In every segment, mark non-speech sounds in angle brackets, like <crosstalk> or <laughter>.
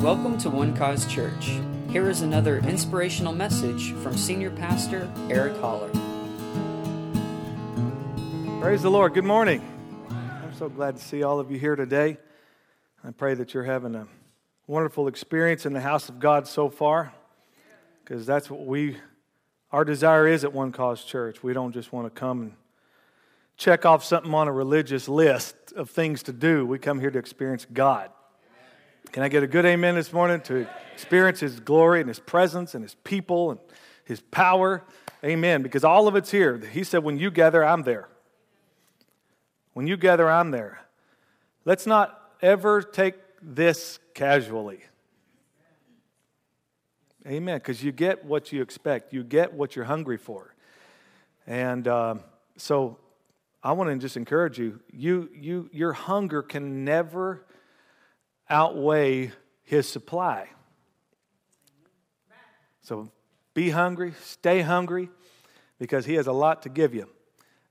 Welcome to One Cause Church. Here is another inspirational message from Senior Pastor Eric Holler. Praise the Lord. Good morning. I'm so glad to see all of you here today. I pray that you're having a wonderful experience in the house of God so far, because that's what we, our desire is at One Cause Church. We don't just want to come and check off something on a religious list of things to do. We come here to experience God. Can I get a good amen this morning to experience His glory and His presence and His people and His power? Amen. Because all of it's here. He said, when you gather, I'm there. When you gather, I'm there. Let's not ever take this casually. Amen. Because you get what you expect, you get what you're hungry for. And um, so I want to just encourage you, you, you your hunger can never outweigh his supply. So be hungry, stay hungry, because he has a lot to give you.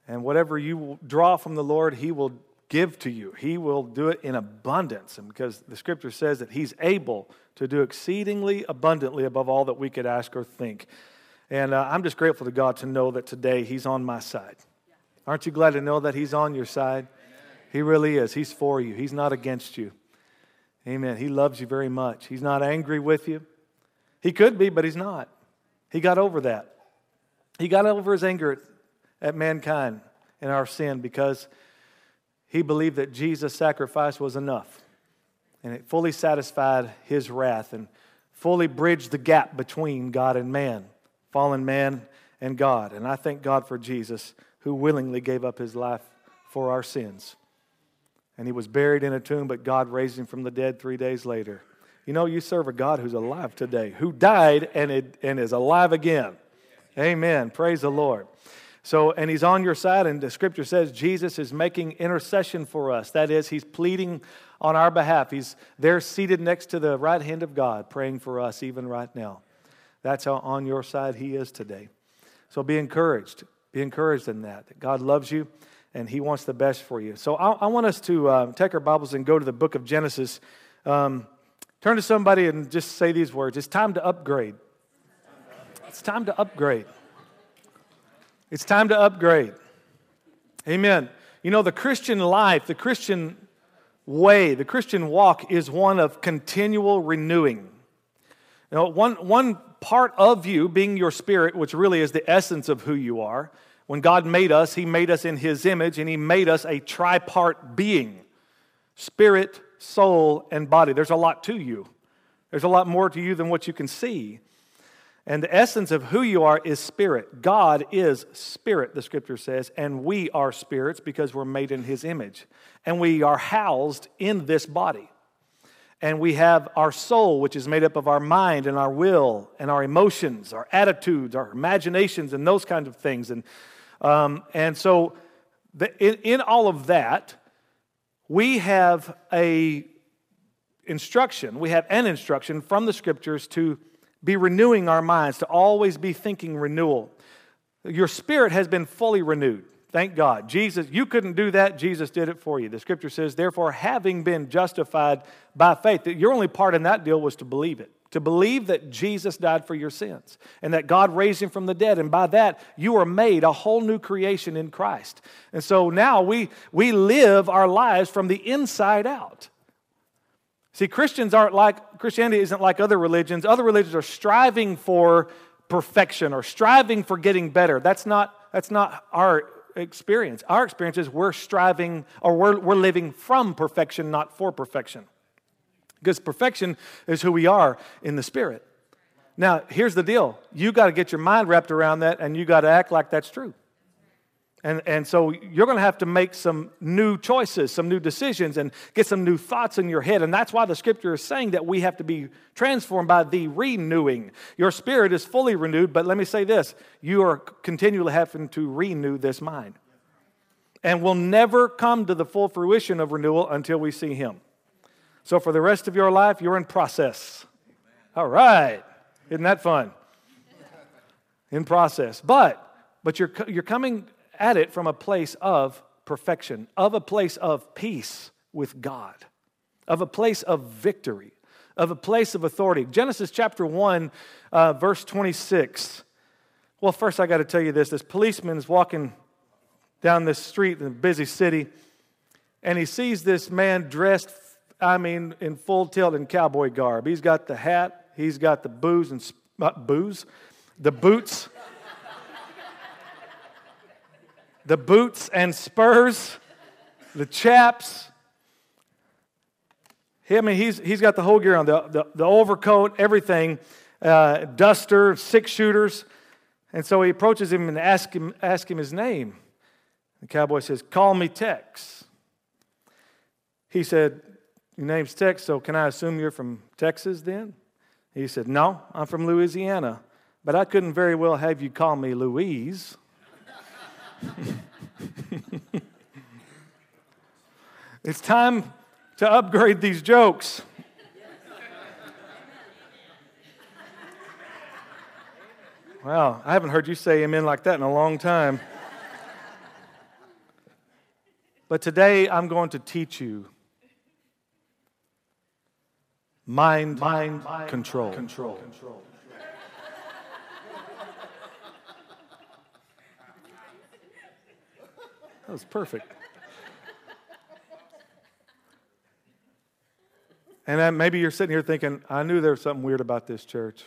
And whatever you draw from the Lord, he will give to you. He will do it in abundance. And because the scripture says that he's able to do exceedingly abundantly above all that we could ask or think. And uh, I'm just grateful to God to know that today he's on my side. Aren't you glad to know that he's on your side? He really is. He's for you, he's not against you. Amen. He loves you very much. He's not angry with you. He could be, but he's not. He got over that. He got over his anger at, at mankind and our sin because he believed that Jesus' sacrifice was enough. And it fully satisfied his wrath and fully bridged the gap between God and man, fallen man and God. And I thank God for Jesus who willingly gave up his life for our sins and he was buried in a tomb, but God raised him from the dead three days later. You know, you serve a God who's alive today, who died and, it, and is alive again. Amen. Praise the Lord. So, and he's on your side, and the scripture says Jesus is making intercession for us. That is, he's pleading on our behalf. He's there seated next to the right hand of God, praying for us even right now. That's how on your side he is today. So be encouraged. Be encouraged in that. that God loves you and He wants the best for you. So I, I want us to uh, take our Bibles and go to the book of Genesis. Um, turn to somebody and just say these words It's time to upgrade. It's time to upgrade. It's time to upgrade. Amen. You know, the Christian life, the Christian way, the Christian walk is one of continual renewing. You know, one, one part of you being your spirit, which really is the essence of who you are, when God made us, He made us in His image and He made us a tripart being spirit, soul, and body. There's a lot to you. There's a lot more to you than what you can see. And the essence of who you are is spirit. God is spirit, the scripture says, and we are spirits because we're made in His image. And we are housed in this body. And we have our soul, which is made up of our mind and our will and our emotions, our attitudes, our imaginations, and those kinds of things. And um, and so, the, in, in all of that, we have a instruction, we have an instruction from the scriptures to be renewing our minds, to always be thinking renewal. Your spirit has been fully renewed. Thank God. Jesus, you couldn't do that. Jesus did it for you. The scripture says, therefore, having been justified by faith, that your only part in that deal was to believe it to believe that Jesus died for your sins and that God raised him from the dead. And by that, you are made a whole new creation in Christ. And so now we, we live our lives from the inside out. See, Christians aren't like, Christianity isn't like other religions. Other religions are striving for perfection or striving for getting better. That's not, that's not our experience. Our experience is we're striving or we're, we're living from perfection, not for perfection. Because perfection is who we are in the Spirit. Now, here's the deal you got to get your mind wrapped around that and you got to act like that's true. And, and so you're going to have to make some new choices, some new decisions, and get some new thoughts in your head. And that's why the scripture is saying that we have to be transformed by the renewing. Your spirit is fully renewed, but let me say this you are continually having to renew this mind. And we'll never come to the full fruition of renewal until we see Him. So for the rest of your life, you're in process. All right. Isn't that fun? In process. But but you're you're coming at it from a place of perfection, of a place of peace with God, of a place of victory, of a place of authority. Genesis chapter 1, uh, verse 26. Well, first I got to tell you this this policeman is walking down this street in a busy city, and he sees this man dressed, I mean, in full tilt and cowboy garb. He's got the hat, he's got the booze and uh, booze, the boots, the boots and spurs, the chaps. I mean, he's, he's got the whole gear on the, the, the overcoat, everything, uh, duster, six shooters. And so he approaches him and asks him, asks him his name. The cowboy says, Call me Tex. He said, Your name's Tex, so can I assume you're from Texas then? He said, No, I'm from Louisiana, but I couldn't very well have you call me Louise. <laughs> it's time to upgrade these jokes. Wow, I haven't heard you say amen like that in a long time. But today I'm going to teach you mind, mind, mind control. control. control. That was perfect. And then maybe you're sitting here thinking, I knew there was something weird about this church.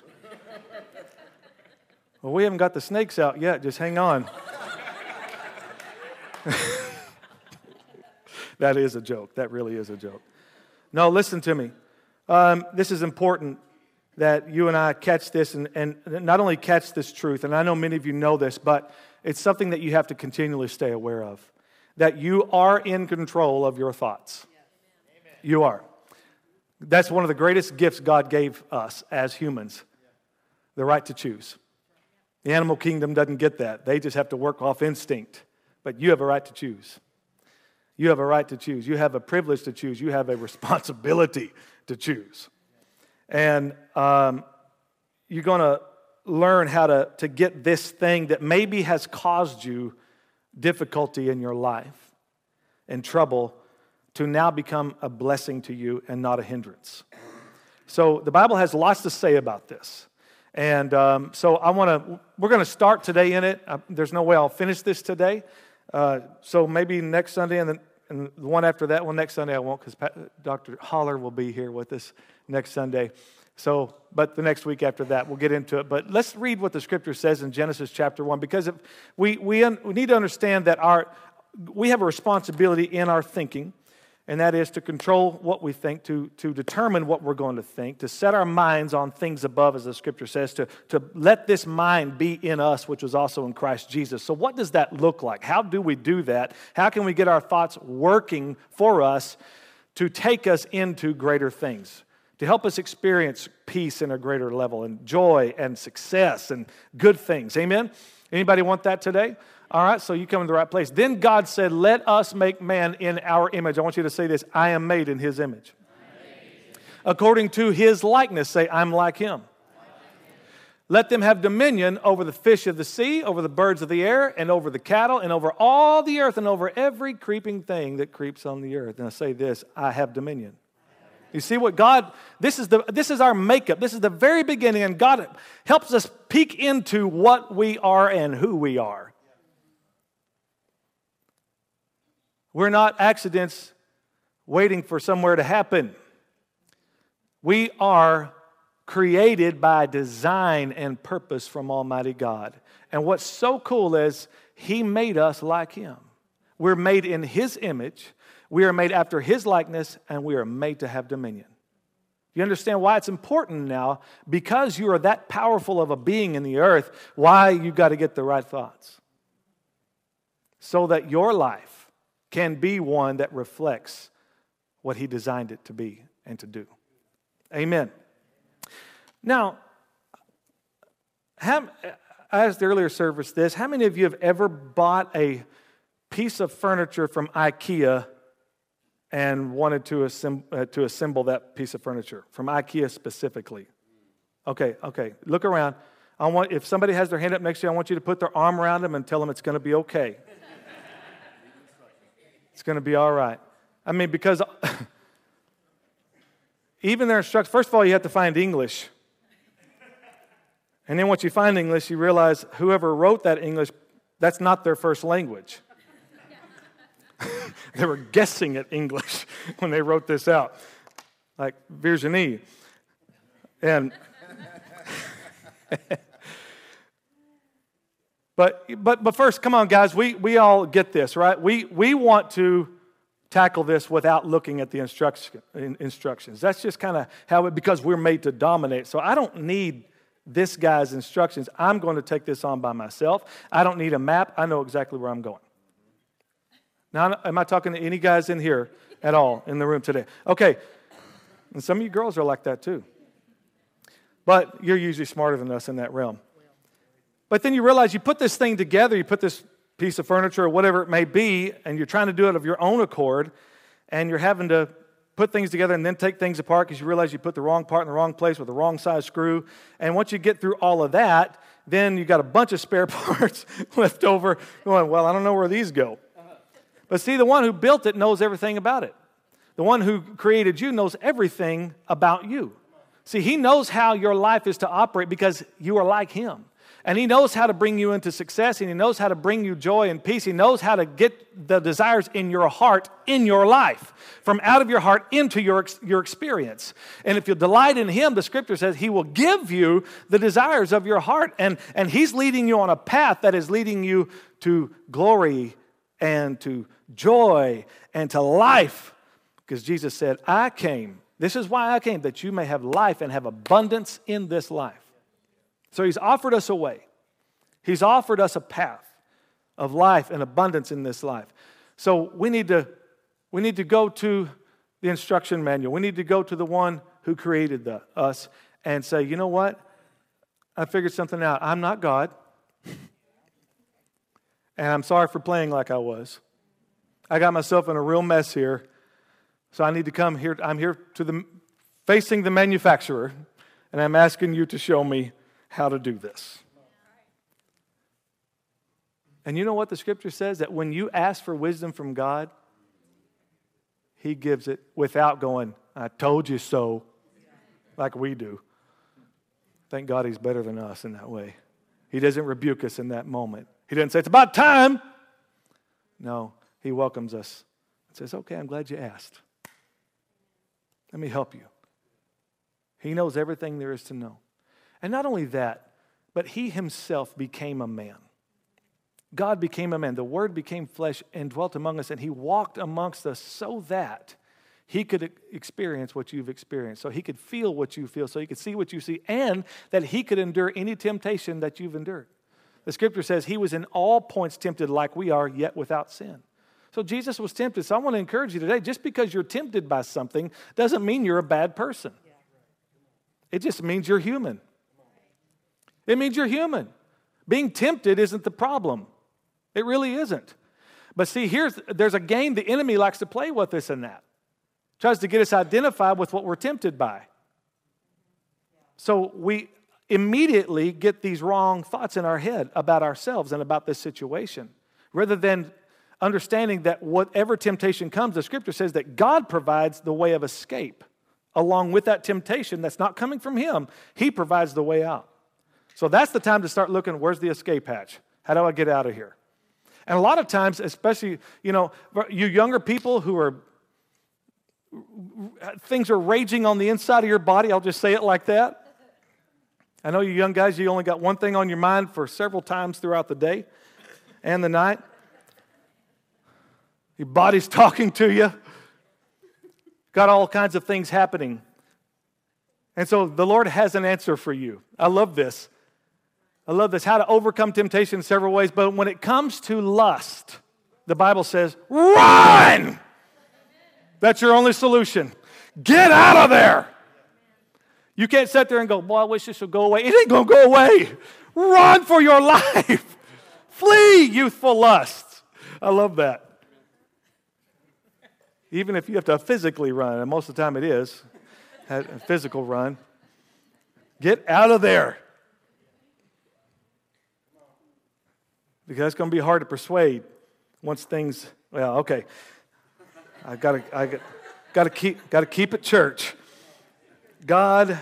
well, we haven't got the snakes out yet. Just hang on. <laughs> that is a joke. That really is a joke. No, listen to me. Um, this is important that you and I catch this and, and not only catch this truth, and I know many of you know this, but it's something that you have to continually stay aware of. That you are in control of your thoughts. You are. That's one of the greatest gifts God gave us as humans the right to choose. The animal kingdom doesn't get that, they just have to work off instinct. But you have a right to choose. You have a right to choose. You have a privilege to choose. You have a <laughs> responsibility to choose. And um, you're going to learn how to, to get this thing that maybe has caused you difficulty in your life and trouble to now become a blessing to you and not a hindrance. So the Bible has lots to say about this. And um, so I want to, we're going to start today in it. Uh, there's no way I'll finish this today. Uh, so maybe next Sunday and, then, and the one after that one, next Sunday I won't because Dr. Holler will be here with us next Sunday. So, but the next week after that, we'll get into it. But let's read what the scripture says in Genesis chapter 1 because we, we, un, we need to understand that our, we have a responsibility in our thinking, and that is to control what we think, to, to determine what we're going to think, to set our minds on things above, as the scripture says, to, to let this mind be in us, which was also in Christ Jesus. So, what does that look like? How do we do that? How can we get our thoughts working for us to take us into greater things? to help us experience peace in a greater level and joy and success and good things. Amen? Anybody want that today? All right, so you come in the right place. Then God said, Let us make man in our image. I want you to say this I am made in his image. According to his likeness, say, I'm like him. Let them have dominion over the fish of the sea, over the birds of the air, and over the cattle, and over all the earth, and over every creeping thing that creeps on the earth. And I say this I have dominion. You see what God, this is, the, this is our makeup. This is the very beginning, and God helps us peek into what we are and who we are. We're not accidents waiting for somewhere to happen. We are created by design and purpose from Almighty God. And what's so cool is He made us like Him. We're made in His image. We are made after his likeness, and we are made to have dominion. You understand why it's important now? Because you are that powerful of a being in the earth, why you got to get the right thoughts. So that your life can be one that reflects what he designed it to be and to do. Amen. Now, how, I asked the earlier service this how many of you have ever bought a piece of furniture from IKEA and wanted to, assemb- uh, to assemble that piece of furniture from IKEA specifically. Okay, okay, look around. I want, if somebody has their hand up next to you, I want you to put their arm around them and tell them it's going to be okay. It's going to be all right. I mean, because <laughs> even their instructions, first of all, you have to find English. And then once you find English, you realize whoever wrote that English, that's not their first language. <laughs> they were guessing at English <laughs> when they wrote this out, like Virginie. And but but but first, come on, guys, we, we all get this, right? We we want to tackle this without looking at the instruction, instructions. That's just kind of how it because we're made to dominate. So I don't need this guy's instructions. I'm going to take this on by myself. I don't need a map. I know exactly where I'm going. Now, am I talking to any guys in here at all in the room today? Okay. And some of you girls are like that too. But you're usually smarter than us in that realm. But then you realize you put this thing together, you put this piece of furniture or whatever it may be, and you're trying to do it of your own accord, and you're having to put things together and then take things apart because you realize you put the wrong part in the wrong place with the wrong size screw. And once you get through all of that, then you got a bunch of spare <laughs> parts left over going, well, I don't know where these go. But see, the one who built it knows everything about it. The one who created you knows everything about you. See, he knows how your life is to operate because you are like him. And He knows how to bring you into success, and He knows how to bring you joy and peace. He knows how to get the desires in your heart in your life, from out of your heart into your, your experience. And if you delight in Him, the scripture says He will give you the desires of your heart. And, and He's leading you on a path that is leading you to glory and to joy and to life. Because Jesus said, I came. This is why I came, that you may have life and have abundance in this life. So he's offered us a way, he's offered us a path of life and abundance in this life. So we need to, we need to go to the instruction manual. We need to go to the one who created the, us and say, you know what? I figured something out. I'm not God. and I'm sorry for playing like I was. I got myself in a real mess here. So I need to come here. I'm here to the facing the manufacturer, and I'm asking you to show me how to do this. And you know what the scripture says? That when you ask for wisdom from God, He gives it without going, I told you so, like we do. Thank God He's better than us in that way. He doesn't rebuke us in that moment. He doesn't say, It's about time. No, He welcomes us and says, Okay, I'm glad you asked. Let me help you. He knows everything there is to know. And not only that, but he himself became a man. God became a man. The Word became flesh and dwelt among us, and he walked amongst us so that he could experience what you've experienced, so he could feel what you feel, so he could see what you see, and that he could endure any temptation that you've endured. The scripture says he was in all points tempted like we are, yet without sin. So Jesus was tempted. So I want to encourage you today just because you're tempted by something doesn't mean you're a bad person, it just means you're human. It means you're human. Being tempted isn't the problem. It really isn't. But see, here's there's a game the enemy likes to play with us in that. Tries to get us identified with what we're tempted by. So we immediately get these wrong thoughts in our head about ourselves and about this situation. Rather than understanding that whatever temptation comes, the scripture says that God provides the way of escape. Along with that temptation that's not coming from Him, He provides the way out. So that's the time to start looking where's the escape hatch? How do I get out of here? And a lot of times, especially, you know, you younger people who are, things are raging on the inside of your body, I'll just say it like that. I know you young guys, you only got one thing on your mind for several times throughout the day and the night. Your body's <laughs> talking to you. Got all kinds of things happening. And so the Lord has an answer for you. I love this. I love this how to overcome temptation in several ways. But when it comes to lust, the Bible says, run! That's your only solution. Get out of there. You can't sit there and go, Boy, I wish this would go away. It ain't going to go away. Run for your <laughs> life. Flee youthful lusts. I love that. Even if you have to physically run, and most of the time it is <laughs> a physical run, get out of there. Because that's going to be hard to persuade once things, well, okay. I got to I got, got to keep got to keep it church. God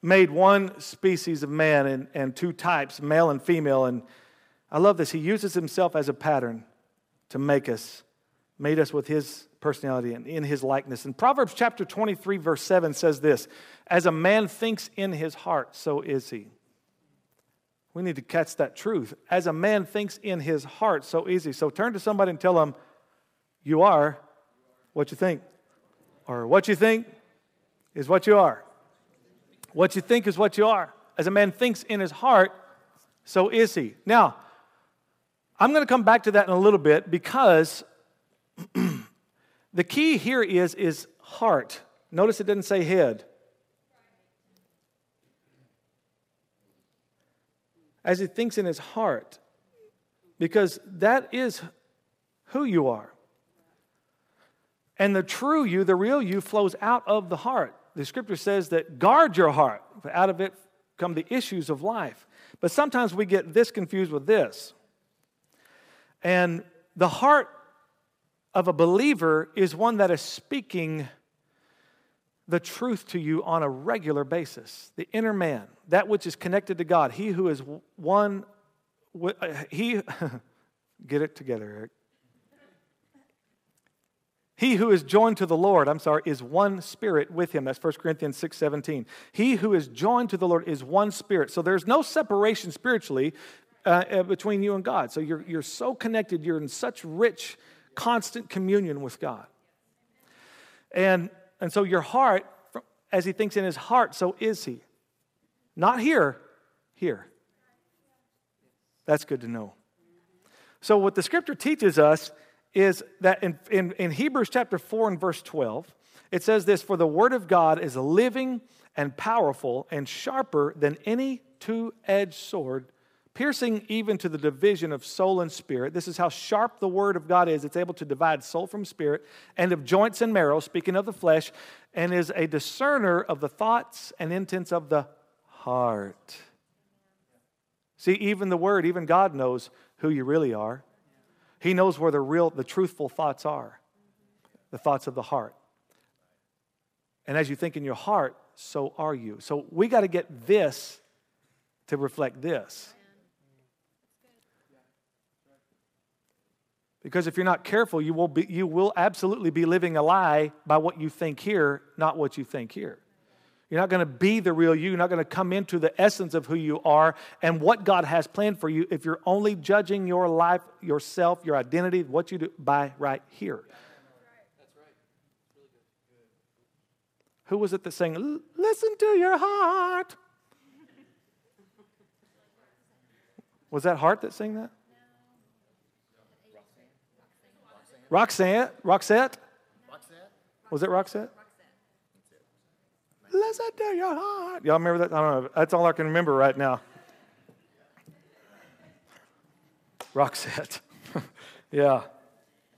made one species of man and, and two types, male and female. And I love this. He uses himself as a pattern to make us, made us with his personality and in his likeness. And Proverbs chapter 23, verse 7 says this As a man thinks in his heart, so is he. We need to catch that truth. As a man thinks in his heart, so easy. So turn to somebody and tell them, You are what you think. Or what you think is what you are. What you think is what you are. As a man thinks in his heart, so is he. Now, I'm going to come back to that in a little bit because <clears throat> the key here is, is heart. Notice it didn't say head. As he thinks in his heart, because that is who you are. And the true you, the real you, flows out of the heart. The scripture says that guard your heart, out of it come the issues of life. But sometimes we get this confused with this. And the heart of a believer is one that is speaking the truth to you on a regular basis. The inner man, that which is connected to God, he who is one, he, <laughs> get it together, Eric. He who is joined to the Lord, I'm sorry, is one spirit with him. That's 1 Corinthians 6 17. He who is joined to the Lord is one spirit. So there's no separation spiritually uh, uh, between you and God. So you're, you're so connected, you're in such rich, constant communion with God. And, and so your heart, as he thinks in his heart, so is he. Not here, here. That's good to know. So, what the scripture teaches us is that in, in, in Hebrews chapter 4 and verse 12, it says this For the word of God is living and powerful and sharper than any two edged sword, piercing even to the division of soul and spirit. This is how sharp the word of God is. It's able to divide soul from spirit and of joints and marrow, speaking of the flesh, and is a discerner of the thoughts and intents of the heart. See, even the word, even God knows who you really are. He knows where the real, the truthful thoughts are, the thoughts of the heart. And as you think in your heart, so are you. So we got to get this to reflect this. Because if you're not careful, you will, be, you will absolutely be living a lie by what you think here, not what you think here. You're not going to be the real you. You're not going to come into the essence of who you are and what God has planned for you if you're only judging your life, yourself, your identity, what you do by right here. Who was it that sang, Listen to your heart? Was that heart that sang that? Roxanne? Roxette? Was it Roxette? Listen to your heart. Y'all remember that? I don't know. That's all I can remember right now. Roxette. <laughs> yeah,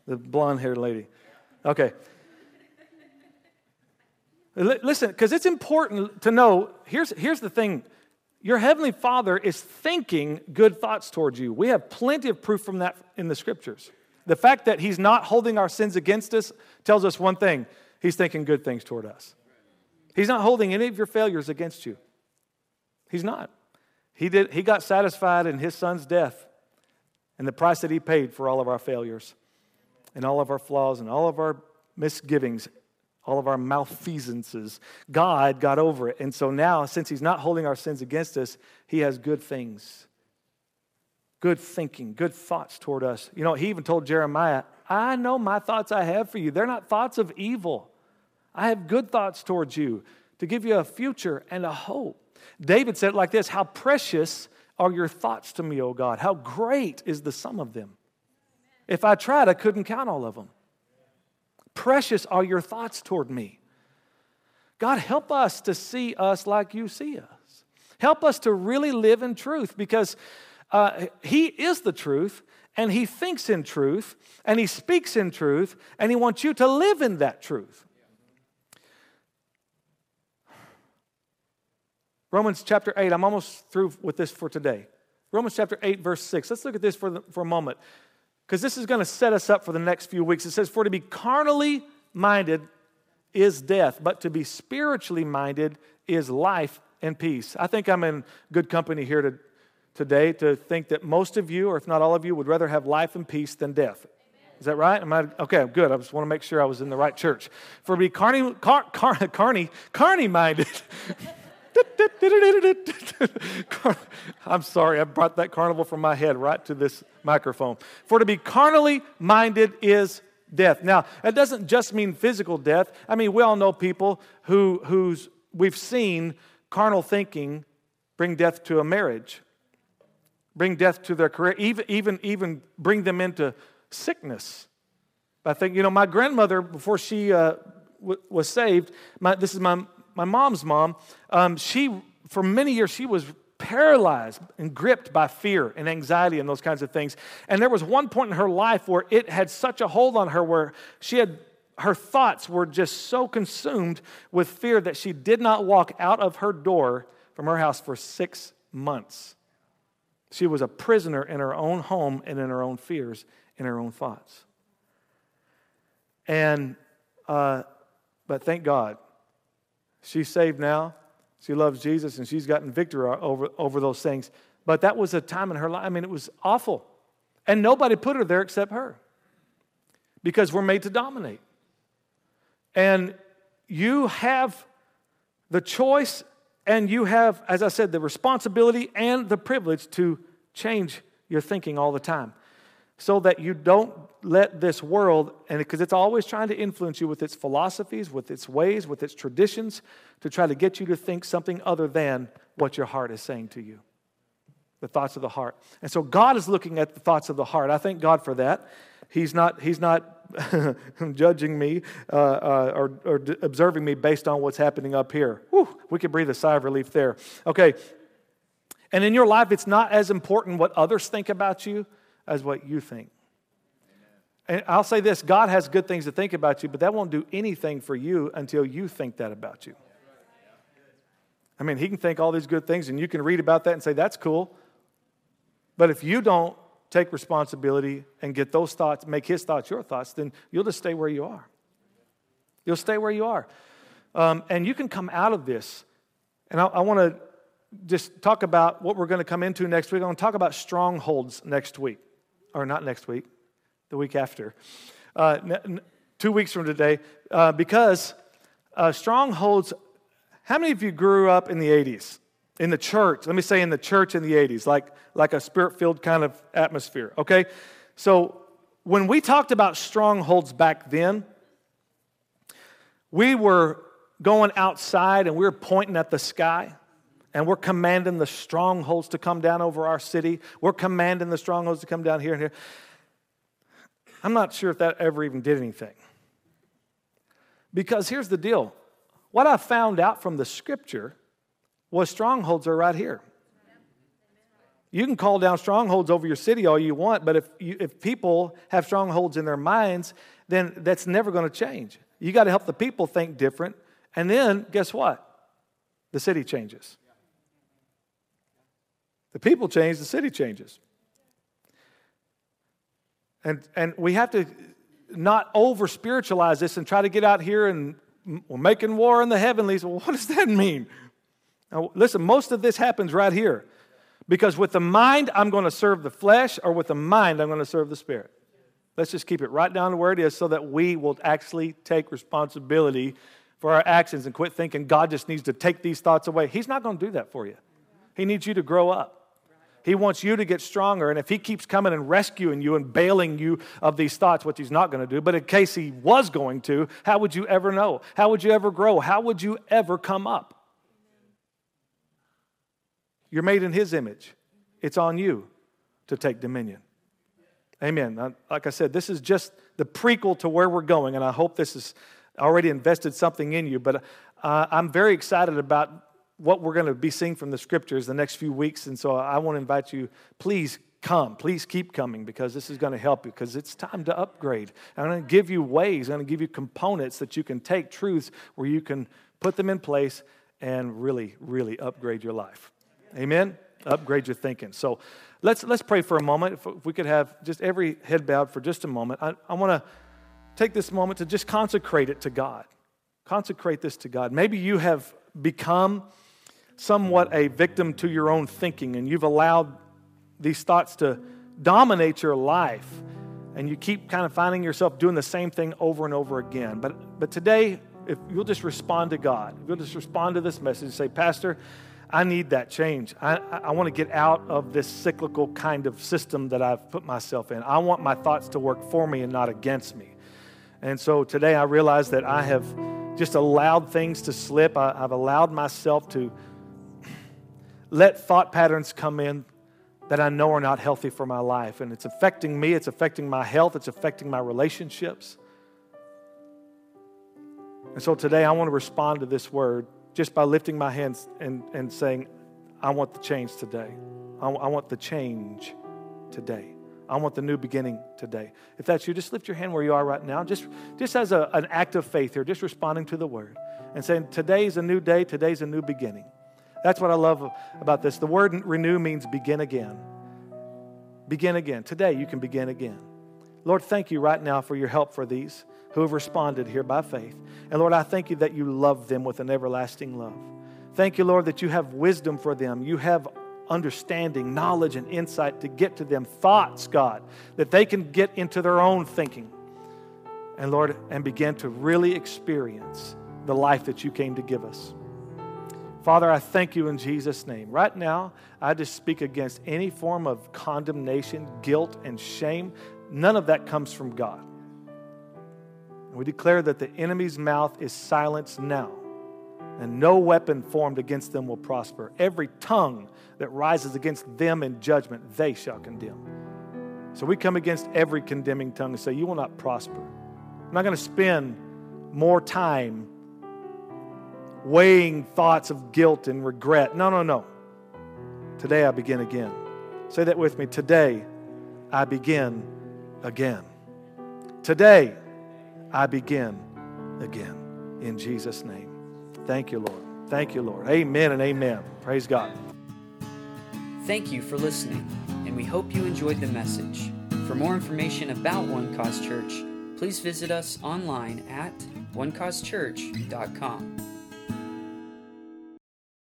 the blonde haired lady. Okay. L- listen, because it's important to know here's, here's the thing your heavenly Father is thinking good thoughts towards you. We have plenty of proof from that in the scriptures. The fact that He's not holding our sins against us tells us one thing He's thinking good things toward us. He's not holding any of your failures against you. He's not. He, did, he got satisfied in his son's death and the price that he paid for all of our failures and all of our flaws and all of our misgivings, all of our malfeasances. God got over it. And so now, since he's not holding our sins against us, he has good things, good thinking, good thoughts toward us. You know, he even told Jeremiah, I know my thoughts I have for you. They're not thoughts of evil I have good thoughts towards you to give you a future and a hope. David said it like this How precious are your thoughts to me, O God? How great is the sum of them? If I tried, I couldn't count all of them. Precious are your thoughts toward me. God, help us to see us like you see us. Help us to really live in truth because uh, He is the truth and He thinks in truth and He speaks in truth and He wants you to live in that truth. Romans chapter 8, I'm almost through with this for today. Romans chapter 8, verse 6. Let's look at this for, the, for a moment because this is going to set us up for the next few weeks. It says, For to be carnally minded is death, but to be spiritually minded is life and peace. I think I'm in good company here to, today to think that most of you, or if not all of you, would rather have life and peace than death. Is that right? Am I okay? I'm good. I just want to make sure I was in the right church. For be carny, car, car, carny, carny minded. <laughs> I'm sorry, I brought that carnival from my head right to this microphone. For to be carnally minded is death. Now, it doesn't just mean physical death. I mean, we all know people who who's we've seen carnal thinking bring death to a marriage, bring death to their career, even even even bring them into sickness. I think you know my grandmother before she uh, w- was saved. My, this is my my mom's mom. Um, she for many years she was paralyzed and gripped by fear and anxiety and those kinds of things. And there was one point in her life where it had such a hold on her where she had her thoughts were just so consumed with fear that she did not walk out of her door from her house for six months. She was a prisoner in her own home and in her own fears, in her own thoughts. And, uh, but thank God, she's saved now. She loves Jesus and she's gotten victory over, over those things. But that was a time in her life, I mean, it was awful. And nobody put her there except her because we're made to dominate. And you have the choice and you have, as I said, the responsibility and the privilege to change your thinking all the time so that you don't let this world, and because it's always trying to influence you with its philosophies, with its ways, with its traditions, to try to get you to think something other than what your heart is saying to you. The thoughts of the heart. And so God is looking at the thoughts of the heart. I thank God for that. He's not, he's not <laughs> judging me uh, uh, or, or d- observing me based on what's happening up here. Whew, we can breathe a sigh of relief there. Okay. And in your life, it's not as important what others think about you as what you think. And I'll say this God has good things to think about you, but that won't do anything for you until you think that about you. I mean, He can think all these good things, and you can read about that and say, that's cool. But if you don't take responsibility and get those thoughts, make His thoughts your thoughts, then you'll just stay where you are. You'll stay where you are. Um, and you can come out of this. And I, I want to just talk about what we're going to come into next week. I'm going to talk about strongholds next week or not next week, the week after, uh, n- two weeks from today, uh, because uh, strongholds. How many of you grew up in the 80s? In the church, let me say in the church in the 80s, like, like a spirit filled kind of atmosphere, okay? So when we talked about strongholds back then, we were going outside and we were pointing at the sky and we're commanding the strongholds to come down over our city. We're commanding the strongholds to come down here and here. I'm not sure if that ever even did anything. Because here's the deal what I found out from the scripture was strongholds are right here. You can call down strongholds over your city all you want, but if, you, if people have strongholds in their minds, then that's never going to change. You got to help the people think different. And then, guess what? The city changes. The people change, the city changes. And, and we have to not over spiritualize this and try to get out here and we're making war in the heavenlies. Well, what does that mean? Now, listen, most of this happens right here. Because with the mind, I'm going to serve the flesh, or with the mind, I'm going to serve the spirit. Let's just keep it right down to where it is so that we will actually take responsibility for our actions and quit thinking God just needs to take these thoughts away. He's not going to do that for you. He needs you to grow up. He wants you to get stronger. And if he keeps coming and rescuing you and bailing you of these thoughts, which he's not going to do, but in case he was going to, how would you ever know? How would you ever grow? How would you ever come up? You're made in his image. It's on you to take dominion. Amen. Like I said, this is just the prequel to where we're going, and I hope this has already invested something in you. But uh, I'm very excited about what we're going to be seeing from the scriptures the next few weeks. And so I want to invite you, please come. Please keep coming because this is going to help you because it's time to upgrade. I'm going to give you ways, I'm going to give you components that you can take truths where you can put them in place and really, really upgrade your life. Amen? Upgrade your thinking. So let's, let's pray for a moment. If, if we could have just every head bowed for just a moment, I, I want to take this moment to just consecrate it to God. Consecrate this to God. Maybe you have become somewhat a victim to your own thinking and you've allowed these thoughts to dominate your life and you keep kind of finding yourself doing the same thing over and over again. But, but today, if you'll just respond to God, if you'll just respond to this message and say, Pastor, I need that change. I, I want to get out of this cyclical kind of system that I've put myself in. I want my thoughts to work for me and not against me. And so today I realize that I have just allowed things to slip. I, I've allowed myself to let thought patterns come in that I know are not healthy for my life. And it's affecting me, it's affecting my health, it's affecting my relationships. And so today I want to respond to this word just by lifting my hands and, and saying, I want the change today. I, want the change today. I want the new beginning today. If that's you, just lift your hand where you are right now, just, just as a, an act of faith here, just responding to the word and saying, Today's a new day, today's a new beginning. That's what I love about this. The word renew means begin again. Begin again. Today, you can begin again. Lord, thank you right now for your help for these who have responded here by faith. And Lord, I thank you that you love them with an everlasting love. Thank you, Lord, that you have wisdom for them. You have understanding, knowledge, and insight to get to them, thoughts, God, that they can get into their own thinking. And Lord, and begin to really experience the life that you came to give us. Father, I thank you in Jesus' name. Right now, I just speak against any form of condemnation, guilt, and shame. None of that comes from God. We declare that the enemy's mouth is silenced now, and no weapon formed against them will prosper. Every tongue that rises against them in judgment, they shall condemn. So we come against every condemning tongue and say, You will not prosper. I'm not going to spend more time weighing thoughts of guilt and regret. No, no, no. Today I begin again. Say that with me. Today I begin again. Today I begin again in Jesus' name. Thank you, Lord. Thank you, Lord. Amen and amen. Praise God. Thank you for listening, and we hope you enjoyed the message. For more information about One Cause Church, please visit us online at onecausechurch.com.